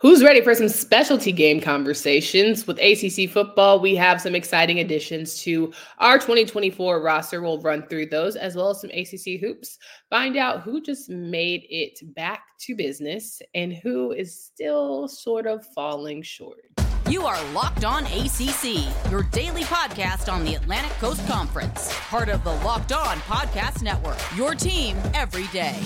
Who's ready for some specialty game conversations? With ACC football, we have some exciting additions to our 2024 roster. We'll run through those as well as some ACC hoops. Find out who just made it back to business and who is still sort of falling short. You are Locked On ACC, your daily podcast on the Atlantic Coast Conference, part of the Locked On Podcast Network, your team every day.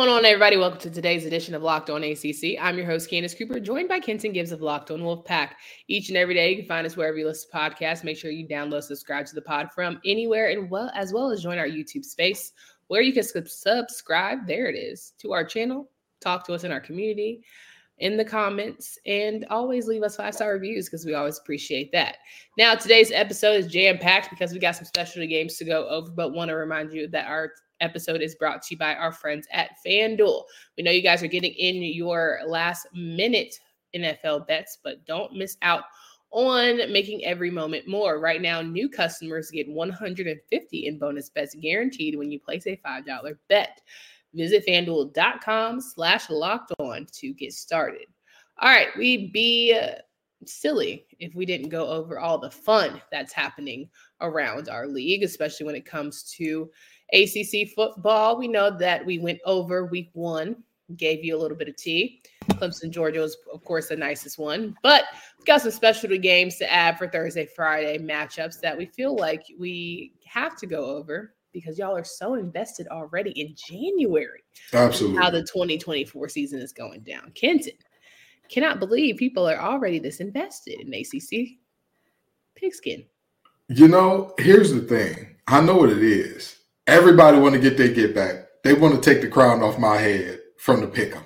Going on, everybody? Welcome to today's edition of Locked On ACC. I'm your host, Candace Cooper, joined by Kenton Gibbs of Locked On Wolfpack. Each and every day, you can find us wherever you listen to podcasts. Make sure you download, subscribe to the pod from anywhere, and well, as well as join our YouTube space where you can subscribe. There it is to our channel. Talk to us in our community in the comments and always leave us five star reviews because we always appreciate that. Now, today's episode is jam packed because we got some specialty games to go over, but want to remind you that our episode is brought to you by our friends at FanDuel. We know you guys are getting in your last minute NFL bets, but don't miss out on making every moment more. Right now, new customers get 150 in bonus bets guaranteed when you place a $5 bet. Visit fanduel.com slash locked on to get started. All right, we'd be silly if we didn't go over all the fun that's happening around our league, especially when it comes to ACC football. We know that we went over week one, gave you a little bit of tea. Clemson, Georgia was, of course, the nicest one, but we've got some specialty games to add for Thursday, Friday matchups that we feel like we have to go over because y'all are so invested already in January. Absolutely. How the 2024 season is going down. Kenton, cannot believe people are already this invested in ACC pigskin. You know, here's the thing. I know what it is. Everybody want to get their get back. They want to take the crown off my head from the pick'em.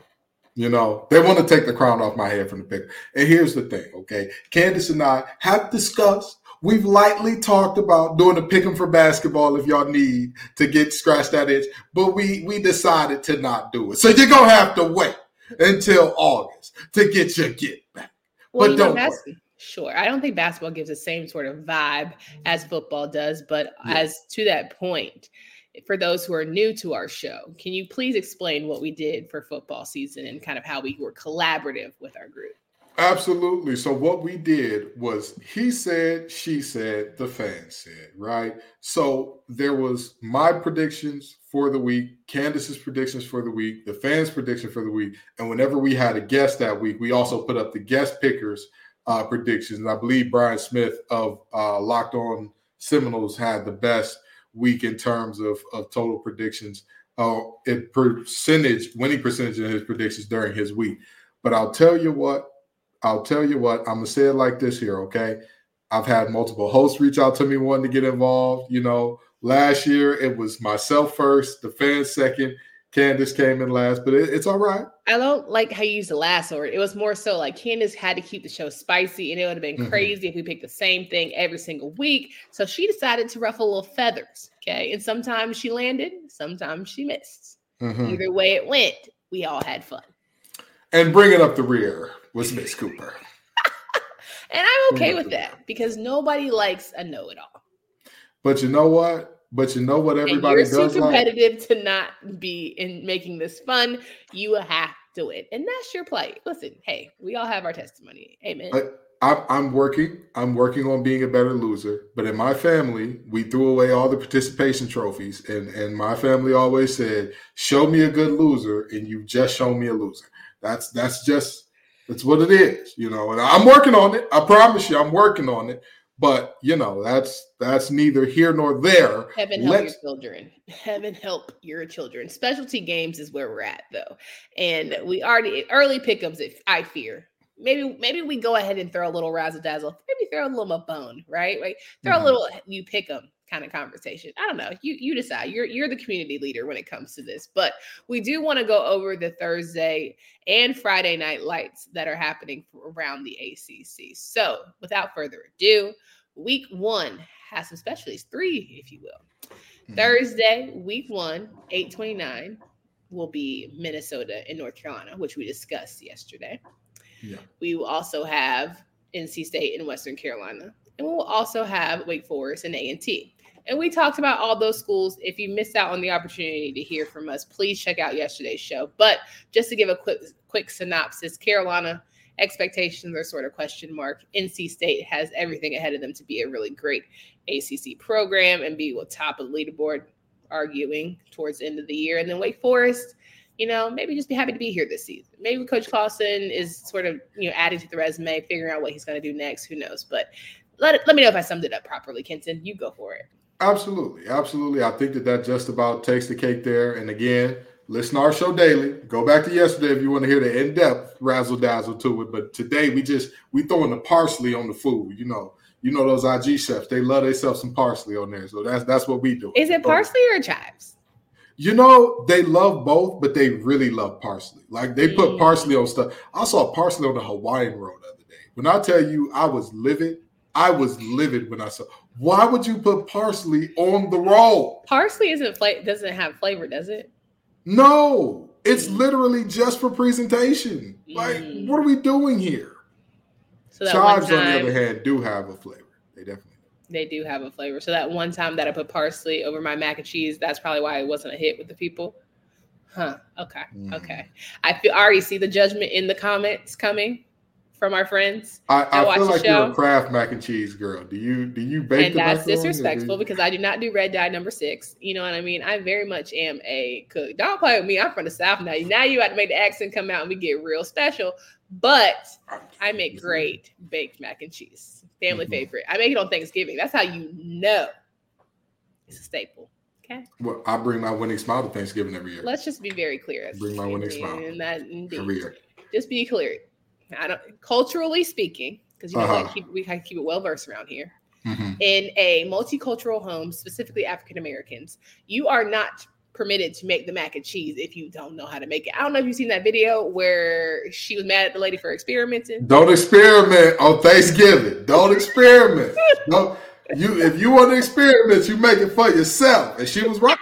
You know, they want to take the crown off my head from the pick'em. And here's the thing, okay? Candace and I have discussed We've lightly talked about doing a pick 'em for basketball if y'all need to get scratched that itch, but we we decided to not do it. So you're gonna have to wait until August to get your get back. Well, but don't know, Sure. I don't think basketball gives the same sort of vibe as football does, but yeah. as to that point, for those who are new to our show, can you please explain what we did for football season and kind of how we were collaborative with our group? Absolutely. So what we did was he said, she said, the fans said, right? So there was my predictions for the week, Candace's predictions for the week, the fans' prediction for the week, and whenever we had a guest that week, we also put up the guest pickers uh, predictions. And I believe Brian Smith of uh, Locked On Seminoles had the best week in terms of, of total predictions, uh, in percentage, winning percentage in his predictions during his week. But I'll tell you what, I'll tell you what, I'm gonna say it like this here, okay? I've had multiple hosts reach out to me wanting to get involved. You know, last year it was myself first, the fans second, Candace came in last, but it, it's all right. I don't like how you use the last word. It was more so like Candace had to keep the show spicy, and it would have been mm-hmm. crazy if we picked the same thing every single week. So she decided to ruffle a little feathers. Okay. And sometimes she landed, sometimes she missed. Mm-hmm. Either way it went, we all had fun. And bringing up the rear was Miss Cooper. and I'm okay with that because nobody likes a know-it-all. But you know what? But you know what everybody and you're too competitive like? to not be in making this fun. You have to win, and that's your play. Listen, hey, we all have our testimony. Amen. I, I'm working. I'm working on being a better loser. But in my family, we threw away all the participation trophies, and and my family always said, "Show me a good loser, and you just show me a loser." That's that's just that's what it is, you know. And I'm working on it. I promise you, I'm working on it. But you know, that's that's neither here nor there. Heaven help Let's, your children. Heaven help your children. Specialty games is where we're at though. And we already early pickups, if I fear. Maybe maybe we go ahead and throw a little razzle dazzle. Maybe throw a little bone, right? Right. Throw mm-hmm. a little you pick them kind of conversation. I don't know. You you decide. You're you're the community leader when it comes to this. But we do want to go over the Thursday and Friday night lights that are happening around the ACC. So, without further ado, week 1 has some specialties, 3 if you will. Mm-hmm. Thursday, week 1, 829 will be Minnesota and North Carolina, which we discussed yesterday. Yeah. We will also have NC State and Western Carolina, and we'll also have Wake Forest and A and we talked about all those schools. If you missed out on the opportunity to hear from us, please check out yesterday's show. But just to give a quick quick synopsis, Carolina expectations are sort of question mark. NC State has everything ahead of them to be a really great ACC program and be at top of the leaderboard, arguing towards the end of the year. And then Wake Forest, you know, maybe just be happy to be here this season. Maybe Coach Clawson is sort of you know adding to the resume, figuring out what he's going to do next. Who knows? But let let me know if I summed it up properly, Kenton. You go for it. Absolutely, absolutely. I think that that just about takes the cake there. And again, listen to our show daily. Go back to yesterday if you want to hear the in depth razzle dazzle to it. But today we just we throwing the parsley on the food. You know, you know those IG chefs. They love themselves some parsley on there. So that's that's what we do. Is it parsley or chives? You know, they love both, but they really love parsley. Like they put Mm. parsley on stuff. I saw parsley on the Hawaiian roll the other day. When I tell you I was livid, I was livid when I saw. Why would you put parsley on the roll? Parsley isn't fla- doesn't have flavor, does it? No, it's Mm. literally just for presentation. Like, Mm. what are we doing here? So that one Chives, on the other hand, do have a flavor. They definitely do. they do have a flavor. So that one time that I put parsley over my mac and cheese, that's probably why it wasn't a hit with the people. Huh. Okay. Mm. Okay. I feel I already see the judgment in the comments coming from our friends. I, I feel the like you're a Kraft mac and cheese girl. Do you do you bake and that's macaroni or do disrespectful because I do not do red dye number six. You know what I mean? I very much am a cook. Don't play with me. I'm from the South now. Now you have to make the accent come out and we get real special. But I make great baked mac and cheese. Family Mhm. favorite. I make it on Thanksgiving. That's how you know it's a staple. Okay. Well, I bring my winning smile to Thanksgiving every year. Let's just be very clear. Bring my winning smile. And that indeed. Every year. Just be clear. I don't culturally speaking, because you know Uh-huh. what, keep, we have to keep it well versed around here. Mhm. In a multicultural home, specifically African Americans, you are not permitted to make the mac and cheese if you don't know how to make it. I don't know if you've seen that video where she was mad at the lady for experimenting. Don't experiment on Thanksgiving. Don't experiment. Don't, you if you want to experiment, you make it for yourself. And she was right.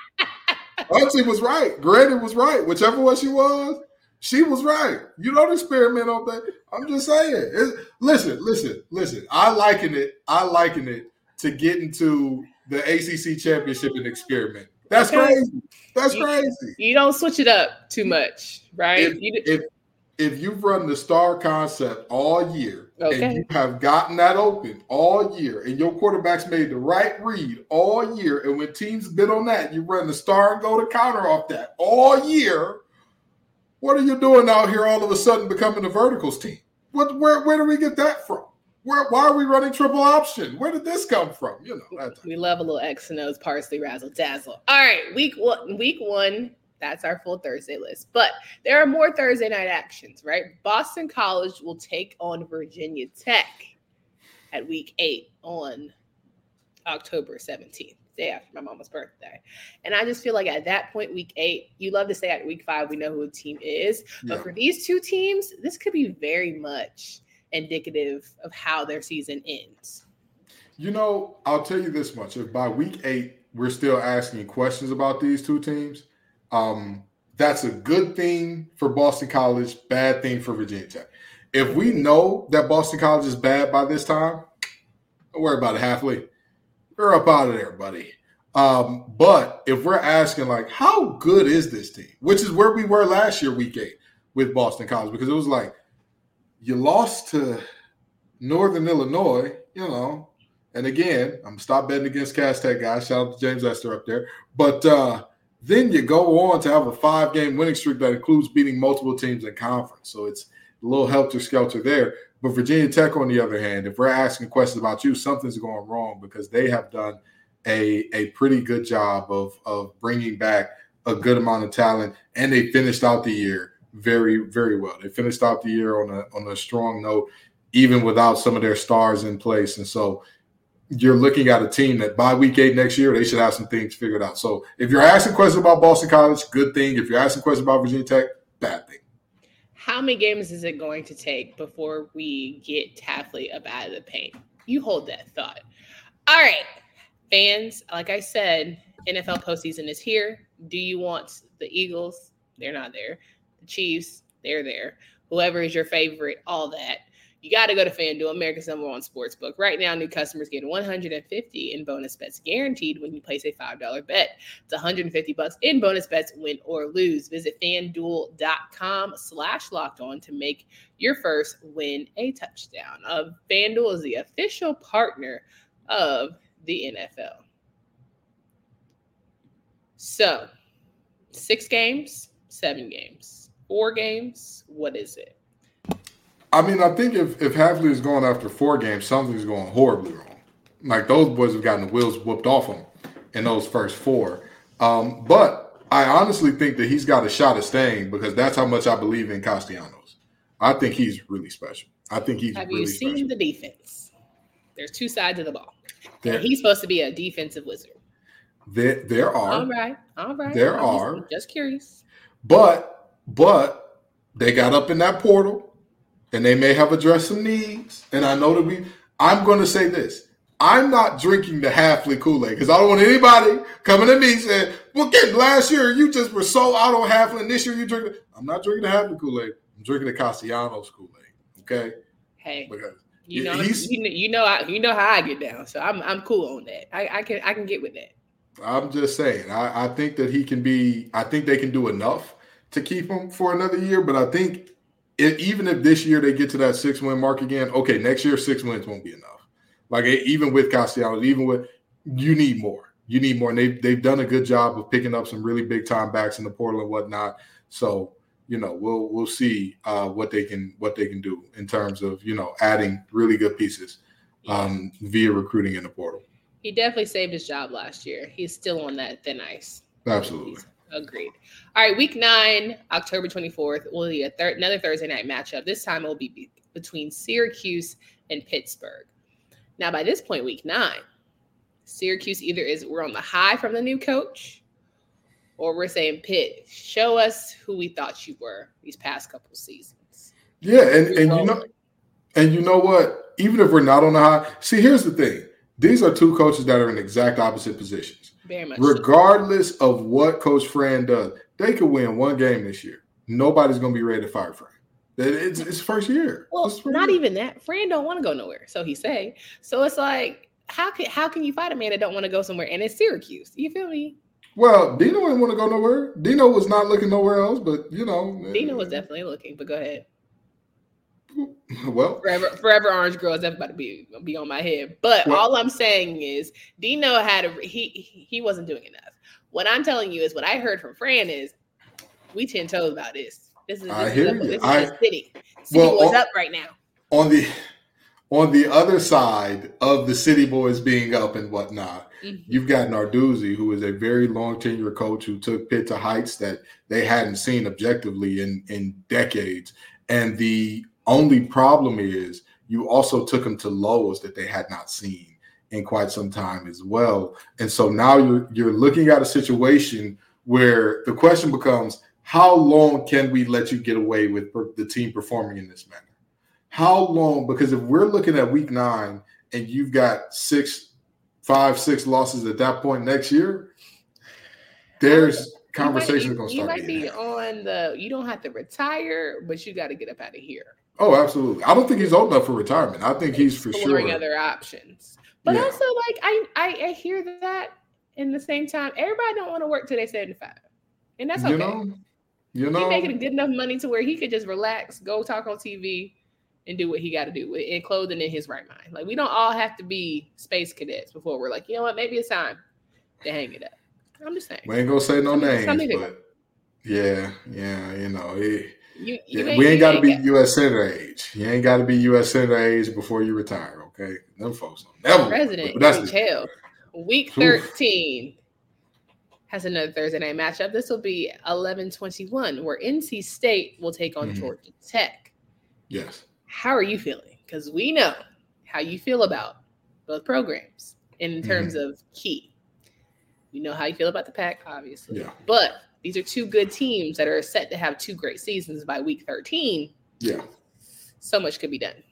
Auntie was right. Granny was right. Whichever one she was, she was right. You don't experiment on that. I'm just saying. It's- listen, listen, listen. I liken it. I liken it to getting to the ACC championship and experiment. That's Okay. crazy. That's You- crazy. You don't switch it up too much, right? If, you, if, if you've run the star concept all year Okay. and you have gotten that open all year and your quarterback's made the right read all year and when teams bid on that you run the star and go to counter off that all year what are you doing out here all of a sudden becoming a verticals team what where where do we get that from where why are we running triple option where did this come from you know we love a little X and O's parsley razzle dazzle. All right, week one, week one. That's our full Thursday list. But there are more Thursday night actions, right? Boston College will take on Virginia Tech at week eight on October 17th, day after my mama's birthday. And I just feel like at that point, week eight, you love to say at week five, we know who a team is. But Yeah. for these two teams, this could be very much indicative of how their season ends. You know, I'll tell you this much: if by week eight we're still asking questions about these two teams, um, that's a good thing for Boston College, bad thing for Virginia Tech. If we know that Boston College is bad by this time, don't worry about it, Hafley. We're up out of there, buddy. Um, but if we're asking, like, how good is this team? Which is where we were last year, week eight, with Boston College, because it was like you lost to Northern Illinois, you know, and again, I'm stop betting against Cass Tech guys. Shout out to James Esther up there. But uh, then you go on to have a five game winning streak that includes beating multiple teams in conference. So it's a little helter skelter there. But Virginia Tech, on the other hand, if we're asking questions about you, something's going wrong because they have done a, a pretty good job of, of bringing back a good amount of talent, and they finished out the year very, very well. They finished out the year on a on a strong note, even without some of their stars in place. And so you're looking at a team that by week eight next year, they should have some things figured out. So if you're asking questions about Boston College, good thing. If you're asking questions about Virginia Tech. How many games is it going to take before we get Hafley up out of the paint? You hold that thought. All right, fans, like I said, NFL postseason is here. Do you want the Eagles they're not there. The Chiefs, they're there. Whoever is your favorite, all that. You got to go to FanDuel, America's number one sports book. Right now, new customers get 150 in bonus bets guaranteed when you place a $5 bet. It's 150 bucks in bonus bets, win or lose. Visit fanduel.com slash locked on to make your first win a touchdown. Uh, FanDuel is the official partner of the NFL. So, six games, seven games, four games. What is it? I mean, I think if if Hafley is going after four games, something's going horribly wrong. Like those boys have gotten the wheels whooped off them in those first four. Um, but I honestly think that he's got a shot of staying because that's how much I believe in Castellanos. I think he's really special. I think he's. Have really you seen special. the defense? There's two sides of the ball. There, he's supposed to be a defensive wizard. There, there are. All right, all right. There I'm just- are. Just curious. But but they got up in that portal and they may have addressed some needs. And I know that we I'm gonna say this. I'm not drinking the Hafley Kool-Aid because I don't want anybody coming to me saying, well, again, last year you just were so out on Hafley, and this year you drink. I'm not drinking the Hafley Kool-Aid. I'm drinking the Castellanos Kool-Aid. Okay? Hey, Because you know, you know, you know, I, you know how I get down, so I'm I'm cool on that. I, I can I can get with that. I'm just saying, I, I think that he can be. I think they can do enough to keep him for another year. But I think it, even if this year they get to that six win mark again, okay, next year six wins won't be enough. Like e- even with Castellanos, even with you need more. You need more, and they've they've done a good job of picking up some really big time backs in the portal and whatnot. So you know we'll we'll see uh, what they can what they can do in terms of you know adding really good pieces um, via recruiting in the portal. He definitely saved his job last year. He's still on that thin ice. Absolutely. Agreed. All right, week nine, October 24th, will be a third another Thursday night matchup. This time it will be be- between Syracuse and Pittsburgh. Now, by this point, week nine, Syracuse either is we're on the high from the new coach, or we're saying Pitt, show us who we thought you were these past couple seasons. Yeah, and, and you know, and you know what? Even if we're not on the high, see, here's the thing: these are two coaches that are in exact opposite positions. Very much. so. Regardless of what Coach Fran does, they could win one game this year. Nobody's going to be ready to fire Fran. It's it's first year. Well, first not year. even that. Fran don't want to go nowhere, so he say. So it's like, how can how can you fight a man that don't want to go somewhere? And it's Syracuse. You feel me? Well, Dino didn't want to go nowhere. Dino was not looking nowhere else, but you know, Dino was eh, definitely looking, but go ahead. well. Forever, forever orange girl is about to be be on my head. But Well- all I'm saying is Dino had a he he wasn't doing enough. What I'm telling you is what I heard from Fran is we ten toes about this. This is this I is, hear up- you. this is I- the city. City Well, was all- up right now. on the on the other side of the city boys being up and whatnot, Mhm. you've got Narduzzi, who is a very long tenure coach who took Pitt to heights that they hadn't seen objectively in in decades. And the only problem is you also took them to lows that they had not seen in quite some time as well. And so now you're you're looking at a situation where the question becomes how long can we let you get away with per- the team performing in this manner? How long? Because if we're looking at week nine and you've got six, five, six losses at that point next year, there's conversations going to start. You might be on the. You don't have to retire, but you got to get up out of here. Oh, absolutely. I don't think he's old enough for retirement. I think he's for sure. Exploring other options. But Yeah. also, like I, I, I hear that in the same time, everybody don't want to work till they seventy five, and that's okay. You know, you He know, making good enough money to where he could just relax, go talk on TV, and do what he got to do, and clothing in his right mind. Like we don't all have to be space cadets before we're like, you know what, maybe it's time to hang it up. I'm just saying. we ain't gonna say no names, but yeah, yeah, you know, it, You, you yeah, we ain't got to be U.S. Senator age. You ain't got to be U.S. Senator age before you retire. Okay, them folks don't never. president. But that's hell. Week. 13 has another Thursday night matchup. This will be 11-21, where NC State will take on Mhm. Georgia Tech. yes. How are you feeling? Because we know how you feel about both programs in Mm-hmm. terms of key. We know how you feel about the pack, obviously. Yeah. But these are two good teams that are set to have two great seasons by week 13. Yeah. So much could be done.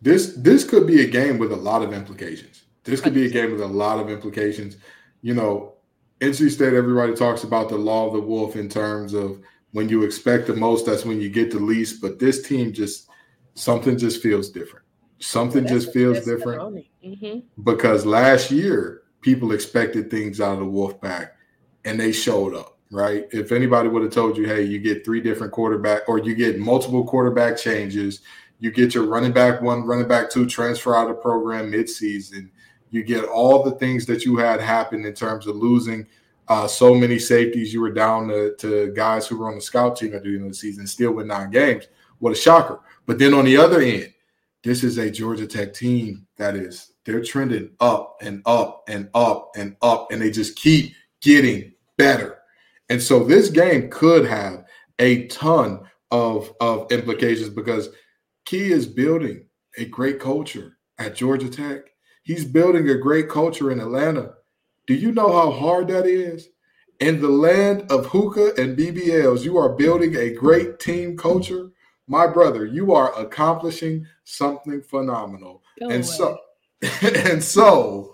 This this could be a game with a lot of implications. This could be a game with a lot of implications. You know, NC State, everybody talks about the law of the wolf in terms of when you expect the most, that's when you get the least. But this team just something just feels different. Something That's- just feels different hmm because last year people expected things out of the Wolfpack and they showed up, right? If anybody would have told you, hey, you get three different quarterback or you get multiple quarterback changes, you get your running back one, running back two transfer out of the program midseason, you get all the things that you had happen in terms of losing uh, so many safeties. You were down to, to guys who were on the scout team at the end of the season, still win nine games. What a shocker. But then on the other end, this is a Georgia Tech team that is they're trending up and up and up and up, and they just keep getting better. And so this game could have a ton of, of implications because Key is building a great culture at Georgia Tech. He's building a great culture in Atlanta. Do you know how hard that is? In the land of hookah and BBLs, you are building a great team culture. My brother, you are accomplishing something phenomenal. Go and away. so and so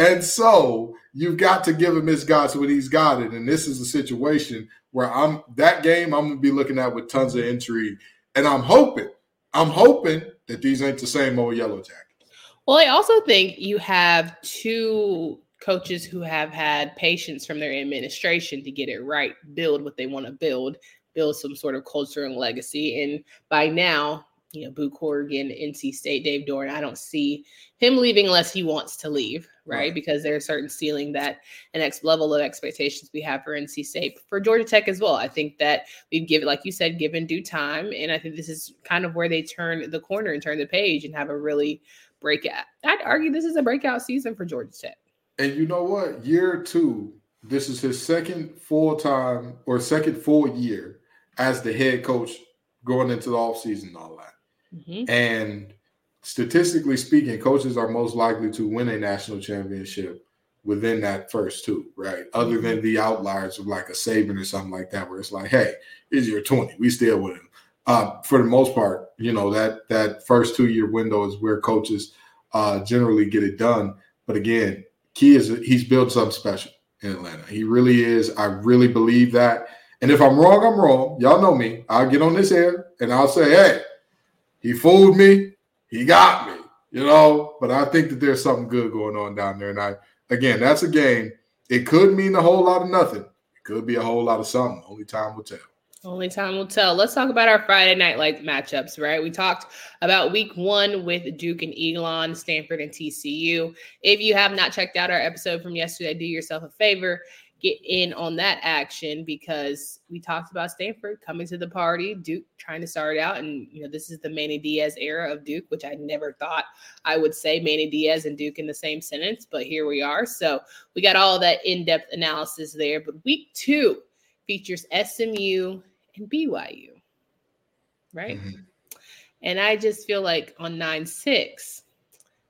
and so you've got to give him his guts when he's got it. And this is a situation where I'm that game I'm gonna be looking at with tons of intrigue. And I'm hoping, I'm hoping that these ain't the same old yellow jackets. Well, I also think you have two coaches who have had patience from their administration to get it right, build what they want to build, build some sort of culture and legacy. And by now, you know, Boo Corrigan, NC State, Dave Doeren, I don't see him leaving unless he wants to leave, right? Right. Because there's a certain ceiling that an next level of expectations we have for NC State, for Georgia Tech as well. I think that we've given, like you said, given due time. And I think this is kind of where they turn the corner and turn the page and have a really breakout. I'd argue this is a breakout season for Georgia Tech. And you know what? Year two, this is his second full time or second full year as the head coach going into the offseason and all that. Mhm. And statistically speaking, coaches are most likely to win a national championship within that first two, right? Other than the outliers of like a Saban or something like that, where it's like, hey, is your 20, we still winning. Uh, for the most part, you know, that that first two year window is where coaches uh, generally get it done. But again, Key is he's built something special in Atlanta. He really is. I really believe that. And if I'm wrong, I'm wrong. Y'all know me. I'll get on this air and I'll say, hey, he fooled me. He got me, you know. But I think that there's something good going on down there. And I, again, that's a game. It could mean a whole lot of nothing. It could be a whole lot of something. Only time will tell. Only time will tell. Let's talk about our Friday night like matchups, right? We talked about week one with Duke and Elon, Stanford and TCU. If you have not checked out our episode from yesterday, do yourself a favor, get in on that action because we talked about Stanford coming to the party, Duke trying to start out, and you know this is the Manny Diaz era of Duke, which I never thought I would say Manny Diaz and Duke in the same sentence, but here we are. So we got all that in-depth analysis there. But week two features SMU and BYU, right? Mhm. And I just feel like on 9 6,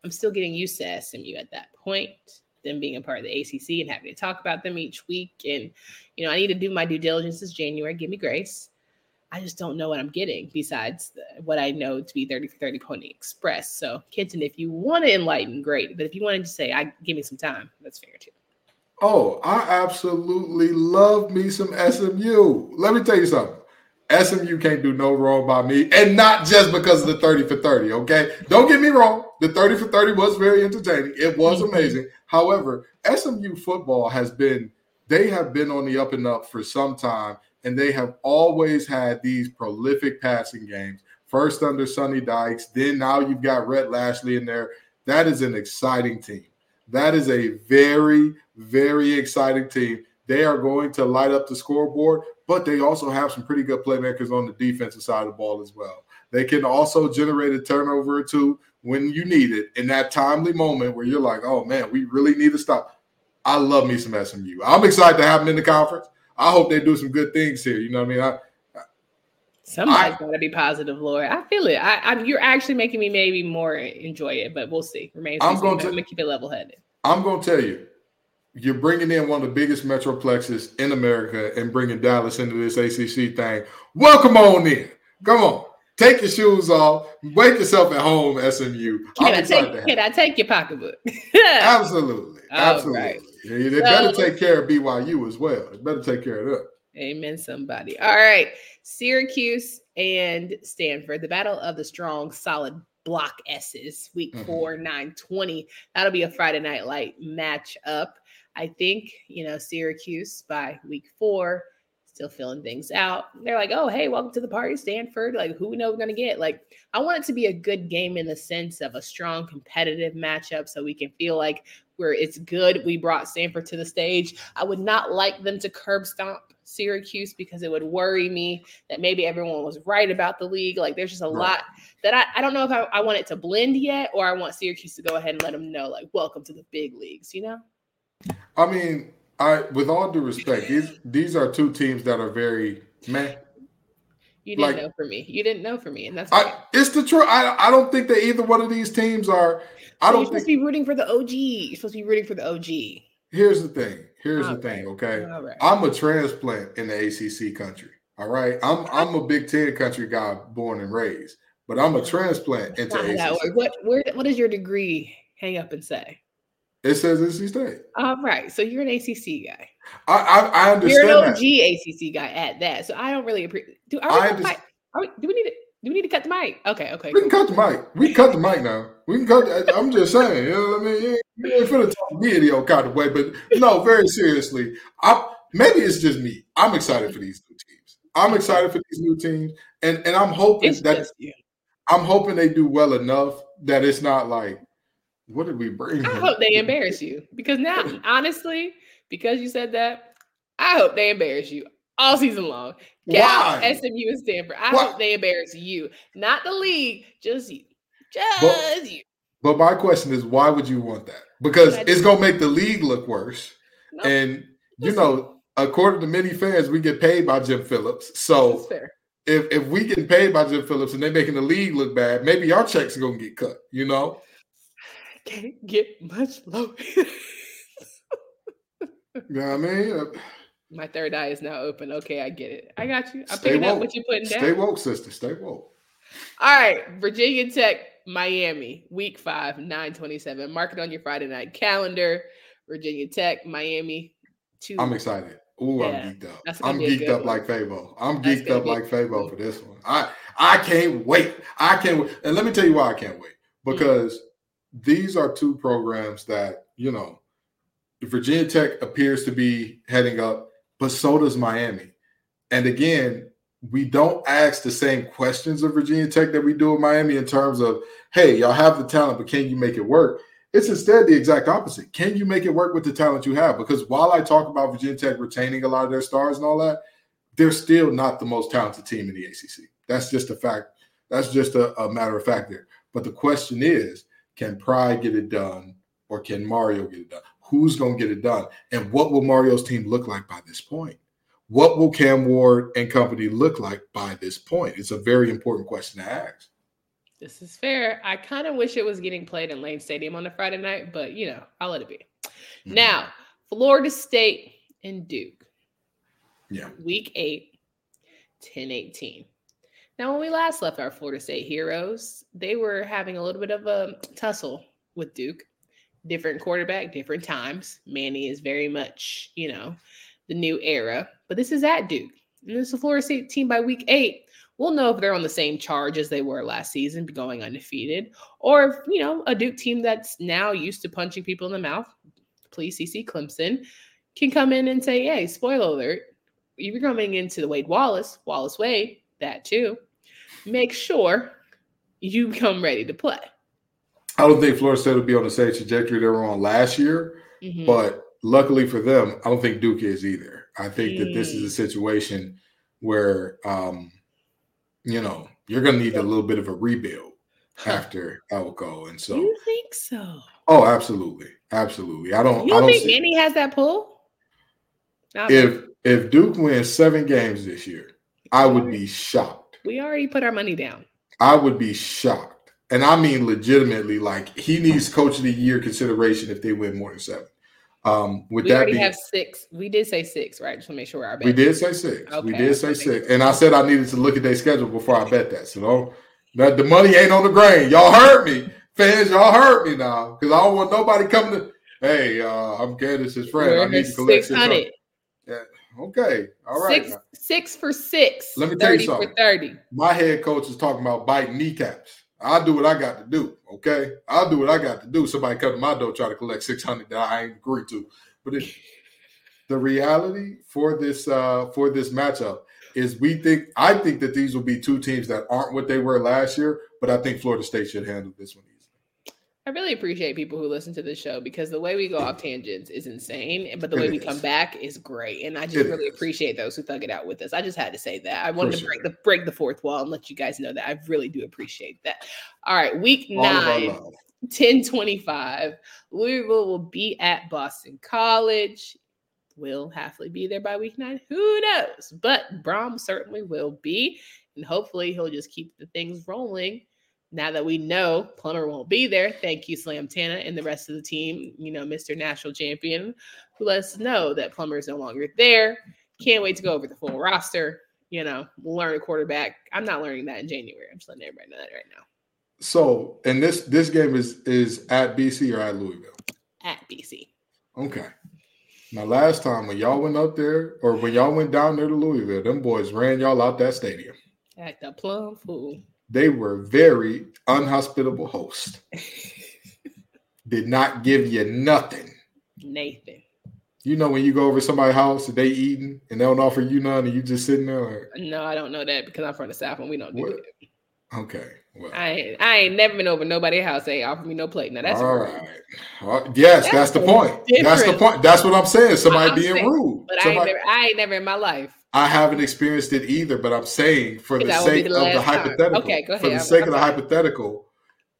I'm still getting used to SMU at that point, them being a part of the ACC and having to talk about them each week. And, you know, I need to do my due diligence this January. Give me grace. I just don't know what I'm getting besides the, what I know to be 30 for 30 Pony Express. So, Kenton, if you want to enlighten, great. But if you wanted to say, I give me some time, that's fair too. Oh, I absolutely love me some SMU. Let me tell you something. SMU can't do no wrong by me, and not just because of the 30 for 30, okay? Don't get me wrong. The 30 for 30 was very entertaining. It was Mhm. amazing. However, SMU football has been, they have been on the up and up for some time, and they have always had these prolific passing games. First under Sonny Dykes, then now you've got Rhett Lashlee in there. That is an exciting team. That is a very, very exciting team. They are going to light up the scoreboard, but they also have some pretty good playmakers on the defensive side of the ball as well. They can also generate a turnover or two when you need it in that timely moment where you're like, oh man, we really need to stop. I love me some SMU. I'm excited to have them in the conference. I hope they do some good things here. You know what I mean? I, Somebody's got to be positive, Lord. I feel it. I, I, you're actually making me maybe more enjoy it, but we'll see. Remains. I'm going to- keep it level headed. I'm going to tell you, you're bringing in one of the biggest metroplexes in America and bringing Dallas into this ACC thing. Welcome on in. Come on. Take your shoes off. Wake yourself at home, SMU. Can I take? Can I take your pocketbook? Absolutely. Absolutely. right. They better take care of BYU as well. They better take care of them. Amen, somebody. All right. Syracuse and Stanford, the battle of the strong, solid block S's, week mm-hmm. four, 920. That'll be a Friday night light match up. I think, you know, Syracuse by week four, still filling things out. They're like, oh, hey, welcome to the party, Stanford. Like, who we know we're going to get? Like, I want it to be a good game in the sense of a strong competitive matchup so we can feel like where it's good. We brought Stanford to the stage. I would not like them to curb stomp Syracuse because it would worry me that maybe everyone was right about the league. Like there's just a right. lot that I, I don't know if I, I want it to blend yet or I want Syracuse to go ahead and let them know, like, welcome to the big leagues, you know? I mean, I with all due respect, these these are two teams that are very man. You didn't like, know for me. You didn't know for me, and that's I, it's the truth. I I don't think that either one of these teams are. I so don't. You're supposed think, to be rooting for the OG. You're supposed to be rooting for the OG. Here's the thing. Here's all the right. thing. Okay, right. I'm a transplant in the ACC country. All right, I'm I'm a Big Ten country guy, born and raised, but I'm a transplant into ACC. What where what does your degree hang up and say? It says NC State. All right, so you're an ACC guy. I I, I understand. You're an OG that. ACC guy at that. So I don't really appreciate. Do, we, are we, do we need to? Do we need to cut the mic? Okay, okay. We can cut the mic. We can cut the mic now. We can cut. I'm just saying. You know what I mean? You ain't, finna talk video kind of way, but no, very seriously. I maybe it's just me. I'm excited for these new teams. I'm excited for these new teams, and and I'm hoping it's that I'm hoping they do well enough that it's not like what did we bring? I hope they embarrass you because now, honestly, because you said that, I hope they embarrass you all season long. Cal, Why? SMU, and Stanford. I Why? hope they embarrass you, not the league, just you, just but, you. But my question is, why would you want that? Because it's gonna make the league look worse, nope. and you know, according to many fans, we get paid by Jim Phillips. So if if we get paid by Jim Phillips and they're making the league look bad, maybe our checks are gonna get cut. You know can't get much lower. Yeah, I mean? Uh, My third eye is now open. Okay, I get it. I got you. I'm picking woke. up what you're putting down. Stay woke, sister. Stay woke. All right. Virginia Tech, Miami, week five, 927. Mark it on your Friday night calendar. Virginia Tech, Miami. Two. I'm excited. Ooh, yeah, I'm geeked up. I'm geeked up one. like Fabo. I'm geeked up like Fabo for this one. I I can't wait. I can't wait. And let me tell you why I can't wait. Mm. Because mm-hmm these are two programs that, you know, Virginia Tech appears to be heading up, but so does Miami. And again, we don't ask the same questions of Virginia Tech that we do in Miami in terms of, hey, y'all have the talent, but can you make it work? It's instead the exact opposite. Can you make it work with the talent you have? Because while I talk about Virginia Tech retaining a lot of their stars and all that, they're still not the most talented team in the ACC. That's just a fact. That's just a, a matter of fact there. But the question is, can Pry get it done or can Mario get it done? Who's going to get it done? And what will Mario's team look like by this point? What will Cam Ward and company look like by this point? It's a very important question to ask. This is fair. I kind of wish it was getting played in Lane Stadium on a Friday night, but you know, I'll let it be. Mm-hmm. Now, Florida State and Duke. Yeah. Week eight, 10 18. Now, when we last left our Florida State heroes, they were having a little bit of a tussle with Duke. Different quarterback, different times. Manny is very much, you know, the new era. But this is at Duke. And this is a Florida State team by week eight. We'll know if they're on the same charge as they were last season, going undefeated, or if, you know, a Duke team that's now used to punching people in the mouth, please CC Clemson, can come in and say, hey, spoiler alert, you're coming into the Wade Wallace, Wallace Wade, that too make sure you come ready to play. I don't think Florida State will be on the same trajectory they were on last year, mm-hmm. but luckily for them, I don't think Duke is either. I think mm. that this is a mm. situation where, um, you know, you're going to need a little bit of a rebuild after Elko, and so you think so? Oh, absolutely, absolutely. I don't. You I don't think Manny has that pull? Not if if Duke wins seven games this year, I would be shocked. We already put our money down. I would be shocked. And I mean legitimately, like he needs coach of the year consideration if they win more than seven. Um, with we that already have six. We did say six, right? Just to make sure our. We did say six. Okay. We did say six. And I said I needed to look at their schedule before I bet that. So don't that the money ain't on the grain. Y'all heard me. Fans, y'all heard me now. Because I don't want nobody coming to hey, uh, I'm Candace's friend. We're I need to collect 600. Yeah. Okay. All right. Six, six for six. Let me tell you something. for 30. My head coach is talking about biting kneecaps. I'll do what I got to do. Okay. I'll do what I got to do. Somebody come to my door try to collect 600 that I ain't agreed to. But it, the reality for this uh for this matchup is we think I think that these will be two teams that aren't what they were last year, but I think Florida State should handle this one. I really appreciate people who listen to this show because the way we go off tangents is insane, but the way It we is. come back is great. And I just It really is. appreciate those who thug it out with us. I just had to say that. I wanted to break the break the fourth wall and let you guys know that I really do appreciate that. All right, week All nine. 1025. Louisville will be at Boston College. Will Hafley be there by week nine? Who knows? But Brohm certainly will be. And hopefully he'll just keep the things rolling. Now that we know Plummer won't be there, thank you, Slam Tana, and the rest of the team, you know, Mr. National Champion, who lets us know that Plummer is no longer there. Can't wait to go over the full roster. You know, learn a quarterback. I'm not learning that in January. I'm just letting everybody know that right now So, and this this game is is at BC or at Louisville. at BC. Okay. Now, last time when y'all went up there, or when y'all went down there to Louisville, them boys ran y'all out that stadium. Act a plum fool. They were very unhospitable hosts. Did not give you nothing. Nathan. You know when you go over somebody's house and they eating and they don't offer you none and you just sitting there like, No, I don't know that because I'm from the South and we don't do What? that. Okay, well, I ain't, I ain't never been over nobody's house. They offer me no plate. Now that's all right. Well, yes, that's, That's the point. That's the point. That's what I'm saying. Somebody I'm being saying, rude. But I ain't Somebody- never, I ain't never in my life. I haven't experienced it either, but I'm saying for the That will be sake the of the last time. hypothetical, Okay, go ahead. for the I'm- sake I'm of the sorry. hypothetical,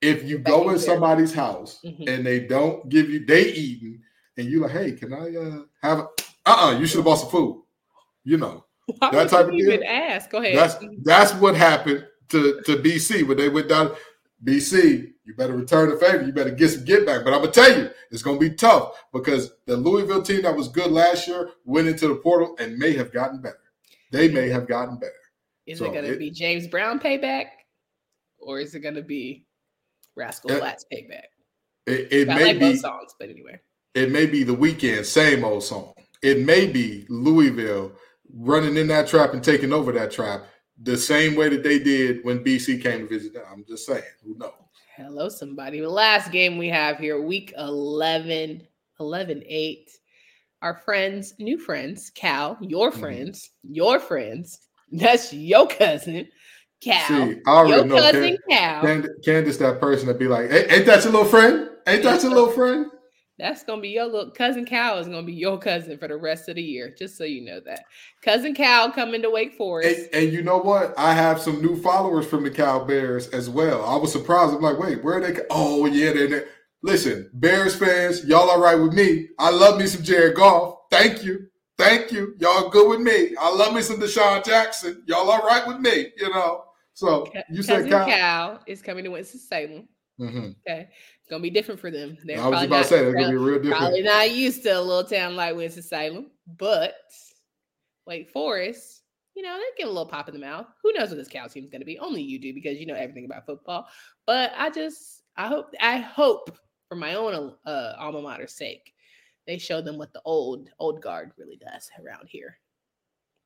if you go in somebody's house Mhm. and they don't give you, they eating, and you like, hey, can I uh, have? A, uh-uh, you should have bought some food. You know, Why That type of deal? ask? Go ahead. that's that's what happened to to BC when they went down. BC, you better return the favor. You better get some get back. But I'm gonna tell you, it's gonna be tough because the Louisville team that was good last year went into the portal and may have gotten better. They may have gotten better. is so it going to it- be James Brown payback, or is it going to be Rascal Flatts payback? It, it may like be both songs, but anyway. it may be the weekend, same old song. It may be Louisville running in that trap and taking over that trap the same way that they did when BC came to visit them. I'm just saying, who knows? Hello, somebody. The last game we have here, week 11, 11 8. Our friends, new friends, Cal, your Mhm. friends, your friends. That's your cousin, Cal. See, I already your know cousin, Cal. Can- Candace, that person that be like, ain't that your little friend? Ain't that your little friend? That's gonna be your little cousin Cal is gonna be your cousin for the rest of the year, just so you know that. Cousin Cal coming to Wake Forest. And, and you know what? I have some new followers from the Cal Bears as well. I was surprised. I'm like, wait, where are they? Oh, yeah, they're there. Listen, Bears fans, y'all all right with me? I love me some Jared Goff. Thank you. Thank you. Y'all good with me. I love me some DeSean Jackson. Y'all all right with me, you know? So you said cousin Cal. Cal is coming to Winston Salem. Mhm. Okay, gonna be different for them. They're I was about to say, that's gonna be real different. probably not used to a little town like Winston Salem, but Wake Forest, you know, they get a little pop in the mouth. Who knows what this Cal team's gonna be? Only you do because you know everything about football. But I just, I hope, I hope for my own uh, alma mater's sake, they show them what the old old guard really does around here.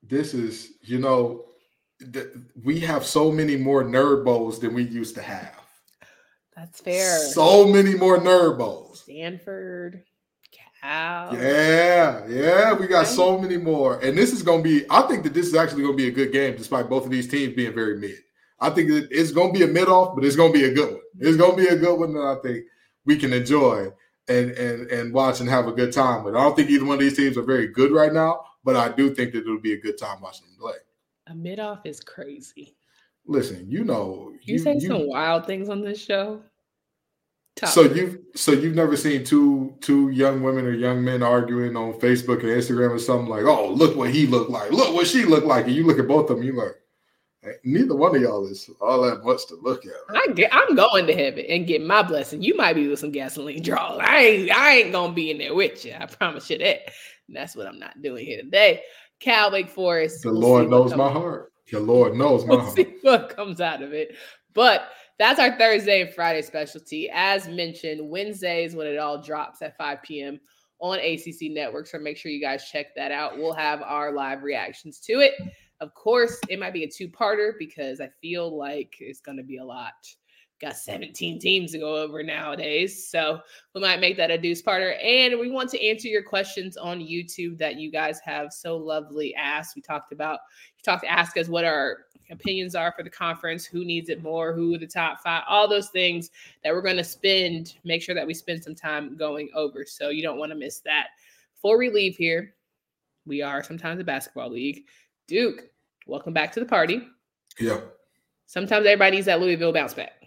this is, you know, th- we have so many more nerd bowls than we used to have. That's fair. So many more nerd bowls. Stanford, Cal. Yeah, yeah, we got so many more. And this is going to be, I think that this is actually going to be a good game, despite both of these teams being very mid. I think that it's going to be a mid off, but it's going to be a good one. It's going to be a good one that I think we can enjoy and and and watch and have a good time with. I don't think either one of these teams are very good right now, but I do think that it'll be a good time watching them play. A mid off is crazy. Listen, you know, You, say some wild things on this show. Top So you've so you've never seen two two young women or young men arguing on Facebook or Instagram or something like, oh, look what he looked like, look what she looked like, and you look at both of them, you like, "Hey, neither one of y'all is all that much to look at. I get, I'm going to heaven and get my blessing. You might be with some gasoline draws. I ain't I ain't gonna be in there with you. I promise you that. And that's what I'm not doing here today. Cal Wake Forest. The we'll Lord knows my heart. The Lord knows We'll see what comes out of it. But that's our Thursday and Friday specialty. As mentioned, Wednesday is when it all drops at 5 p.m. on ACC Network. So make sure you guys check that out. We'll have our live reactions to it. Of course, it might be a two parter because I feel like it's going to be a lot. Got 17 teams to go over nowadays. So we might make that a deuce parter. And we want to answer your questions on YouTube that you guys have so lovely asked. We talked about, you talked to ask us what our opinions are for the conference, who needs it more, who are the top five, all those things that we're going to spend, make sure that we spend some time going over. So you don't want to miss that. Before we leave here, we are sometimes a basketball league. Duke, welcome back to the party. Yeah. Sometimes everybody needs that Louisville bounce back.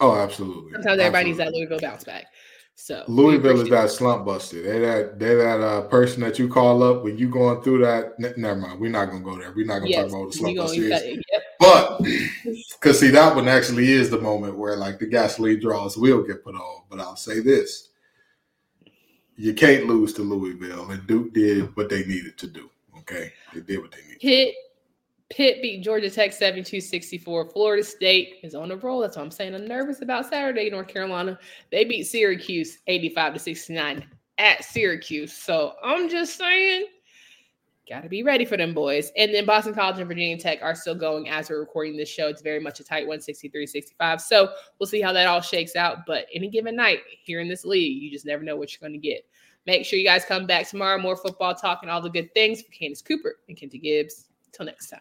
Oh, absolutely. Sometimes everybody needs that Louisville bounce back. So Louisville is that slump buster. They that they that uh, person that you call up when you going through that. N- never mind. We're not gonna go there. We're not gonna yes, talk about the slump buster. Yep. But because see, that one actually is the moment where like the gasoline draws will get put on. But I'll say this: you can't lose to Louisville, and Duke did what they needed to do. Okay, they did what they needed. Hit Pitt beat Georgia Tech 72 64. Florida State is on a roll. That's what I'm saying. I'm nervous about Saturday, North Carolina. They beat Syracuse 85 to 69 at Syracuse. So I'm just saying, got to be ready for them boys. And then Boston College and Virginia Tech are still going as we're recording this show. It's very much a tight one, 63 65. So we'll see how that all shakes out. But any given night here in this league, you just never know what you're going to get. Make sure you guys come back tomorrow. More football talk and all the good things for Candace Cooper and Kenton Gibbs. Until next time.